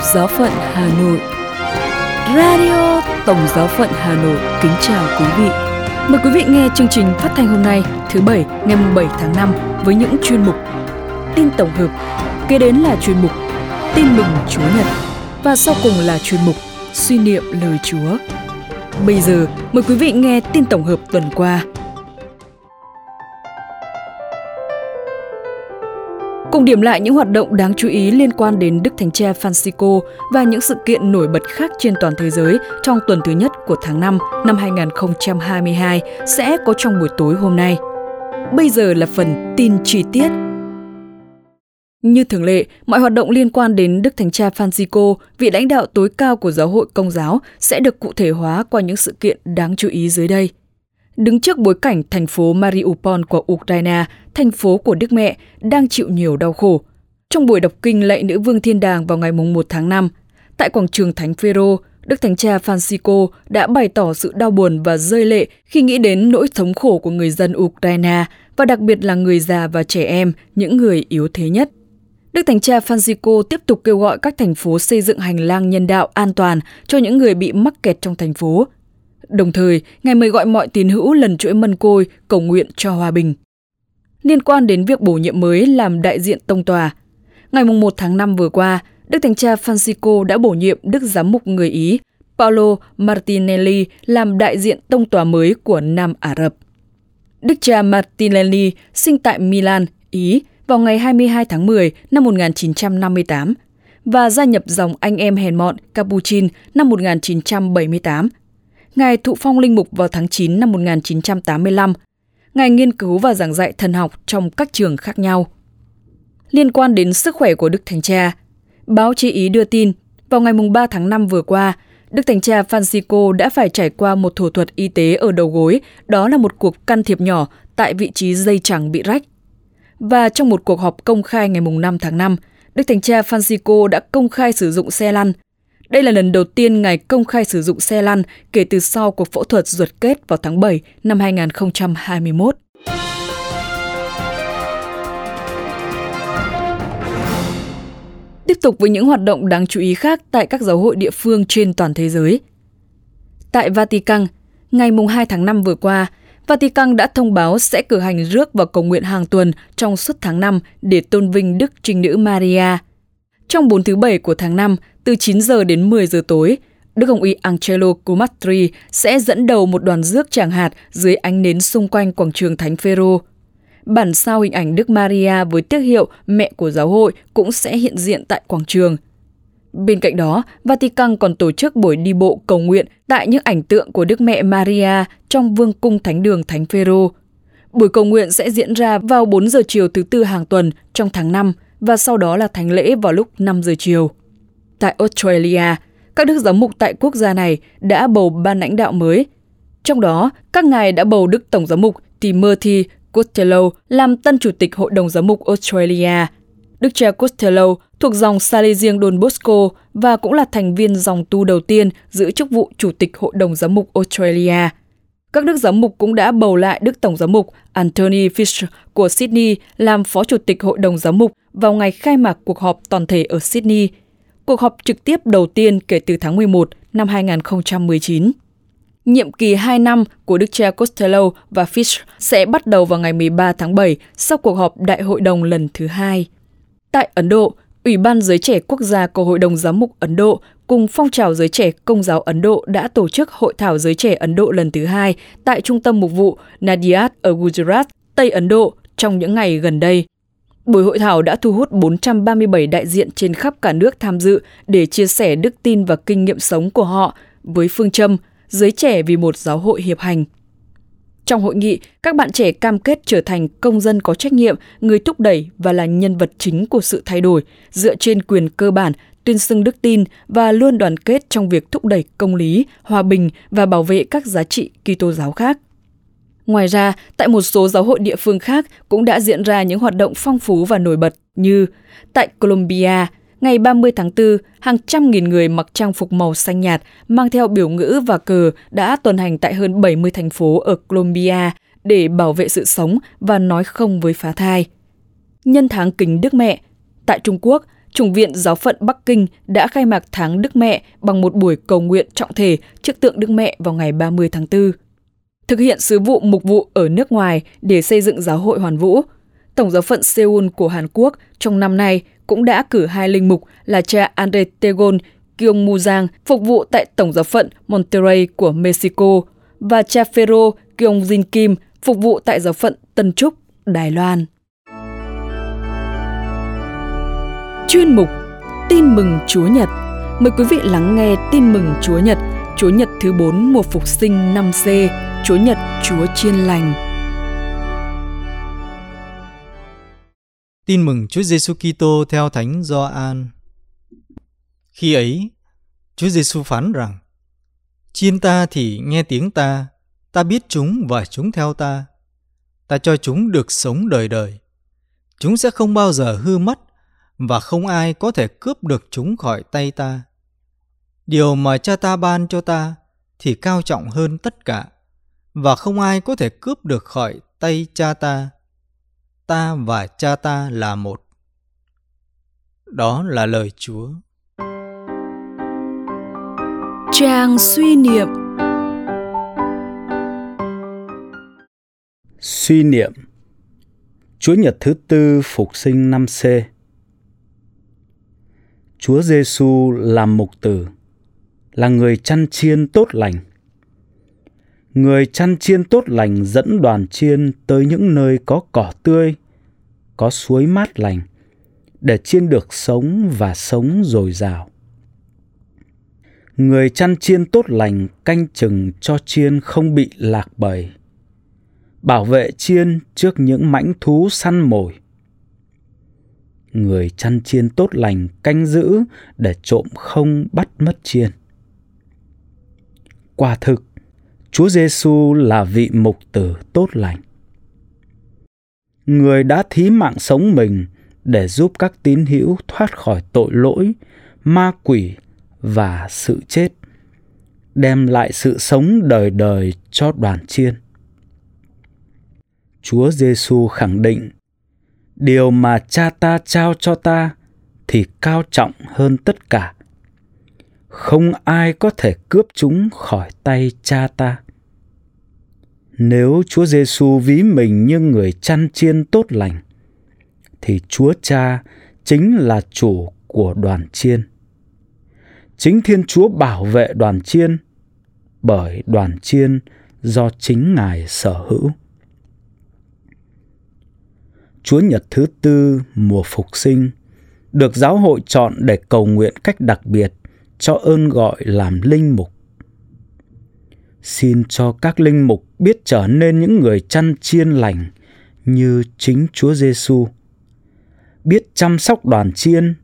Tổng Giáo phận Hà Nội Radio Tổng Giáo phận Hà Nội kính chào quý vị. Mời quý vị nghe chương trình phát thanh hôm nay thứ Bảy ngày 7 tháng 5 với những chuyên mục Tin tổng hợp, kế đến là chuyên mục Tin mừng Chúa Nhật và sau cùng là chuyên mục Suy niệm lời Chúa. Bây giờ mời quý vị nghe tin tổng hợp tuần qua Cùng điểm lại những hoạt động đáng chú ý liên quan đến Đức Thánh Cha Francisco và những sự kiện nổi bật khác trên toàn thế giới trong tuần thứ nhất của tháng 5 năm 2022 sẽ có trong buổi tối hôm nay. Bây giờ là phần tin chi tiết. Như thường lệ, mọi hoạt động liên quan đến Đức Thánh Cha Francisco, vị lãnh đạo tối cao của giáo hội công giáo, sẽ được cụ thể hóa qua những sự kiện đáng chú ý dưới đây – Đứng trước bối cảnh thành phố Mariupol của Ukraine, thành phố của Đức Mẹ, đang chịu nhiều đau khổ. Trong buổi đọc kinh lạy nữ vương thiên đàng vào ngày 1 tháng 5, tại quảng trường Thánh Phêrô, Đức Thánh Cha Francisco đã bày tỏ sự đau buồn và rơi lệ khi nghĩ đến nỗi thống khổ của người dân Ukraine và đặc biệt là người già và trẻ em, những người yếu thế nhất. Đức Thánh Cha Francisco tiếp tục kêu gọi các thành phố xây dựng hành lang nhân đạo an toàn cho những người bị mắc kẹt trong thành phố, Đồng thời, Ngài mời gọi mọi tín hữu lần chuỗi mân côi cầu nguyện cho hòa bình. Liên quan đến việc bổ nhiệm mới làm đại diện tông tòa, ngày 1 tháng 5 vừa qua, Đức Thánh Cha Francisco đã bổ nhiệm Đức Giám mục người Ý Paolo Martinelli làm đại diện tông tòa mới của Nam Ả Rập. Đức cha Martinelli sinh tại Milan, Ý vào ngày 22 tháng 10 năm 1958 và gia nhập dòng anh em hèn mọn Capuchin năm 1978 Ngài thụ phong linh mục vào tháng 9 năm 1985. Ngài nghiên cứu và giảng dạy thần học trong các trường khác nhau. Liên quan đến sức khỏe của Đức Thánh Cha, báo chí Ý đưa tin vào ngày 3 tháng 5 vừa qua, Đức Thánh Cha Francisco đã phải trải qua một thủ thuật y tế ở đầu gối, đó là một cuộc can thiệp nhỏ tại vị trí dây chẳng bị rách. Và trong một cuộc họp công khai ngày 5 tháng 5, Đức Thánh Cha Francisco đã công khai sử dụng xe lăn, đây là lần đầu tiên Ngài công khai sử dụng xe lăn kể từ sau cuộc phẫu thuật ruột kết vào tháng 7 năm 2021. Tiếp tục với những hoạt động đáng chú ý khác tại các giáo hội địa phương trên toàn thế giới. Tại Vatican, ngày 2 tháng 5 vừa qua, Vatican đã thông báo sẽ cử hành rước và cầu nguyện hàng tuần trong suốt tháng 5 để tôn vinh Đức Trinh Nữ Maria – trong 4 thứ bảy của tháng 5, từ 9 giờ đến 10 giờ tối, Đức Hồng Y Angelo Cumatri sẽ dẫn đầu một đoàn rước tràng hạt dưới ánh nến xung quanh quảng trường Thánh Phêrô. Bản sao hình ảnh Đức Maria với tiếc hiệu mẹ của giáo hội cũng sẽ hiện diện tại quảng trường. Bên cạnh đó, Vatican còn tổ chức buổi đi bộ cầu nguyện tại những ảnh tượng của Đức Mẹ Maria trong vương cung Thánh đường Thánh Phêrô. Buổi cầu nguyện sẽ diễn ra vào 4 giờ chiều thứ tư hàng tuần trong tháng 5 và sau đó là thánh lễ vào lúc 5 giờ chiều. Tại Australia, các đức giám mục tại quốc gia này đã bầu ban lãnh đạo mới. Trong đó, các ngài đã bầu Đức Tổng giám mục Timothy Costello làm tân chủ tịch Hội đồng giám mục Australia. Đức cha Costello thuộc dòng Salesian Don Bosco và cũng là thành viên dòng tu đầu tiên giữ chức vụ chủ tịch Hội đồng giám mục Australia. Các đức giám mục cũng đã bầu lại Đức Tổng giám mục Anthony Fisher của Sydney làm phó chủ tịch Hội đồng giám mục vào ngày khai mạc cuộc họp toàn thể ở Sydney, cuộc họp trực tiếp đầu tiên kể từ tháng 11 năm 2019. Nhiệm kỳ 2 năm của Đức cha Costello và Fish sẽ bắt đầu vào ngày 13 tháng 7 sau cuộc họp Đại hội đồng lần thứ hai. Tại Ấn Độ, Ủy ban Giới Trẻ Quốc gia của Hội đồng Giám mục Ấn Độ cùng phong trào giới trẻ Công giáo Ấn Độ đã tổ chức Hội thảo giới trẻ Ấn Độ lần thứ hai tại Trung tâm Mục vụ Nadiad ở Gujarat, Tây Ấn Độ trong những ngày gần đây. Buổi hội thảo đã thu hút 437 đại diện trên khắp cả nước tham dự để chia sẻ đức tin và kinh nghiệm sống của họ với phương châm giới trẻ vì một giáo hội hiệp hành. Trong hội nghị, các bạn trẻ cam kết trở thành công dân có trách nhiệm, người thúc đẩy và là nhân vật chính của sự thay đổi, dựa trên quyền cơ bản, tuyên xưng đức tin và luôn đoàn kết trong việc thúc đẩy công lý, hòa bình và bảo vệ các giá trị Kitô giáo khác. Ngoài ra, tại một số giáo hội địa phương khác cũng đã diễn ra những hoạt động phong phú và nổi bật như tại Colombia, ngày 30 tháng 4, hàng trăm nghìn người mặc trang phục màu xanh nhạt mang theo biểu ngữ và cờ đã tuần hành tại hơn 70 thành phố ở Colombia để bảo vệ sự sống và nói không với phá thai. Nhân tháng kính Đức Mẹ, tại Trung Quốc, Chủng viện Giáo phận Bắc Kinh đã khai mạc tháng Đức Mẹ bằng một buổi cầu nguyện trọng thể trước tượng Đức Mẹ vào ngày 30 tháng 4. Thực hiện sứ vụ mục vụ ở nước ngoài để xây dựng giáo hội hoàn vũ, Tổng giáo phận Seoul của Hàn Quốc trong năm nay cũng đã cử hai linh mục là cha Andre Tegon Kyung Mu Giang phục vụ tại Tổng giáo phận Monterrey của Mexico và cha Phêrô Kyung Jin Kim phục vụ tại giáo phận Tân Trúc, Đài Loan. Chuyên mục Tin mừng Chúa Nhật Mời quý vị lắng nghe Tin mừng Chúa Nhật, Chúa Nhật thứ 4 mùa Phục sinh 5C, Chúa Nhật Chúa Chiên Lành. Tin mừng Chúa Giêsu Kitô theo Thánh Gioan. Khi ấy, Chúa Giêsu phán rằng: Chiên ta thì nghe tiếng ta, ta biết chúng và chúng theo ta. Ta cho chúng được sống đời đời. Chúng sẽ không bao giờ hư mất và không ai có thể cướp được chúng khỏi tay ta. Điều mà cha ta ban cho ta thì cao trọng hơn tất cả và không ai có thể cướp được khỏi tay cha ta. Ta và cha ta là một. Đó là lời Chúa. Trang suy niệm Suy niệm Chúa Nhật thứ tư phục sinh năm C Chúa Giêsu làm mục tử là người chăn chiên tốt lành. Người chăn chiên tốt lành dẫn đoàn chiên tới những nơi có cỏ tươi, có suối mát lành để chiên được sống và sống dồi dào. Người chăn chiên tốt lành canh chừng cho chiên không bị lạc bầy, bảo vệ chiên trước những mãnh thú săn mồi người chăn chiên tốt lành canh giữ để trộm không bắt mất chiên. Quả thực, Chúa Giêsu là vị mục tử tốt lành. Người đã thí mạng sống mình để giúp các tín hữu thoát khỏi tội lỗi, ma quỷ và sự chết, đem lại sự sống đời đời cho đoàn chiên. Chúa Giêsu khẳng định điều mà cha ta trao cho ta thì cao trọng hơn tất cả. Không ai có thể cướp chúng khỏi tay cha ta. Nếu chúa giêsu ví mình như người chăn chiên tốt lành, thì chúa cha chính là chủ của đoàn chiên. Chính thiên chúa bảo vệ đoàn chiên bởi đoàn chiên do chính ngài sở hữu. Chúa Nhật thứ tư mùa phục sinh được giáo hội chọn để cầu nguyện cách đặc biệt cho ơn gọi làm linh mục. Xin cho các linh mục biết trở nên những người chăn chiên lành như chính Chúa Giêsu, biết chăm sóc đoàn chiên,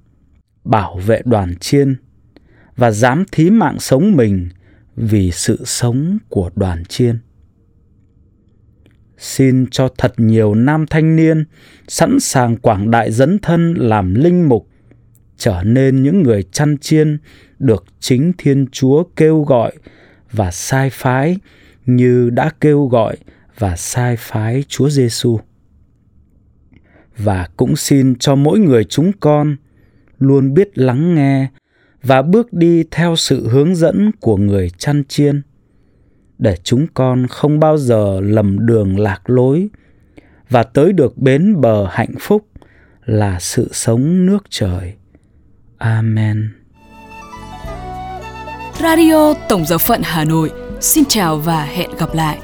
bảo vệ đoàn chiên và dám thí mạng sống mình vì sự sống của đoàn chiên xin cho thật nhiều nam thanh niên sẵn sàng quảng đại dấn thân làm linh mục, trở nên những người chăn chiên được chính thiên chúa kêu gọi và sai phái như đã kêu gọi và sai phái chúa giêsu và cũng xin cho mỗi người chúng con luôn biết lắng nghe và bước đi theo sự hướng dẫn của người chăn chiên để chúng con không bao giờ lầm đường lạc lối và tới được bến bờ hạnh phúc là sự sống nước trời. Amen. Radio Tổng giáo phận Hà Nội xin chào và hẹn gặp lại.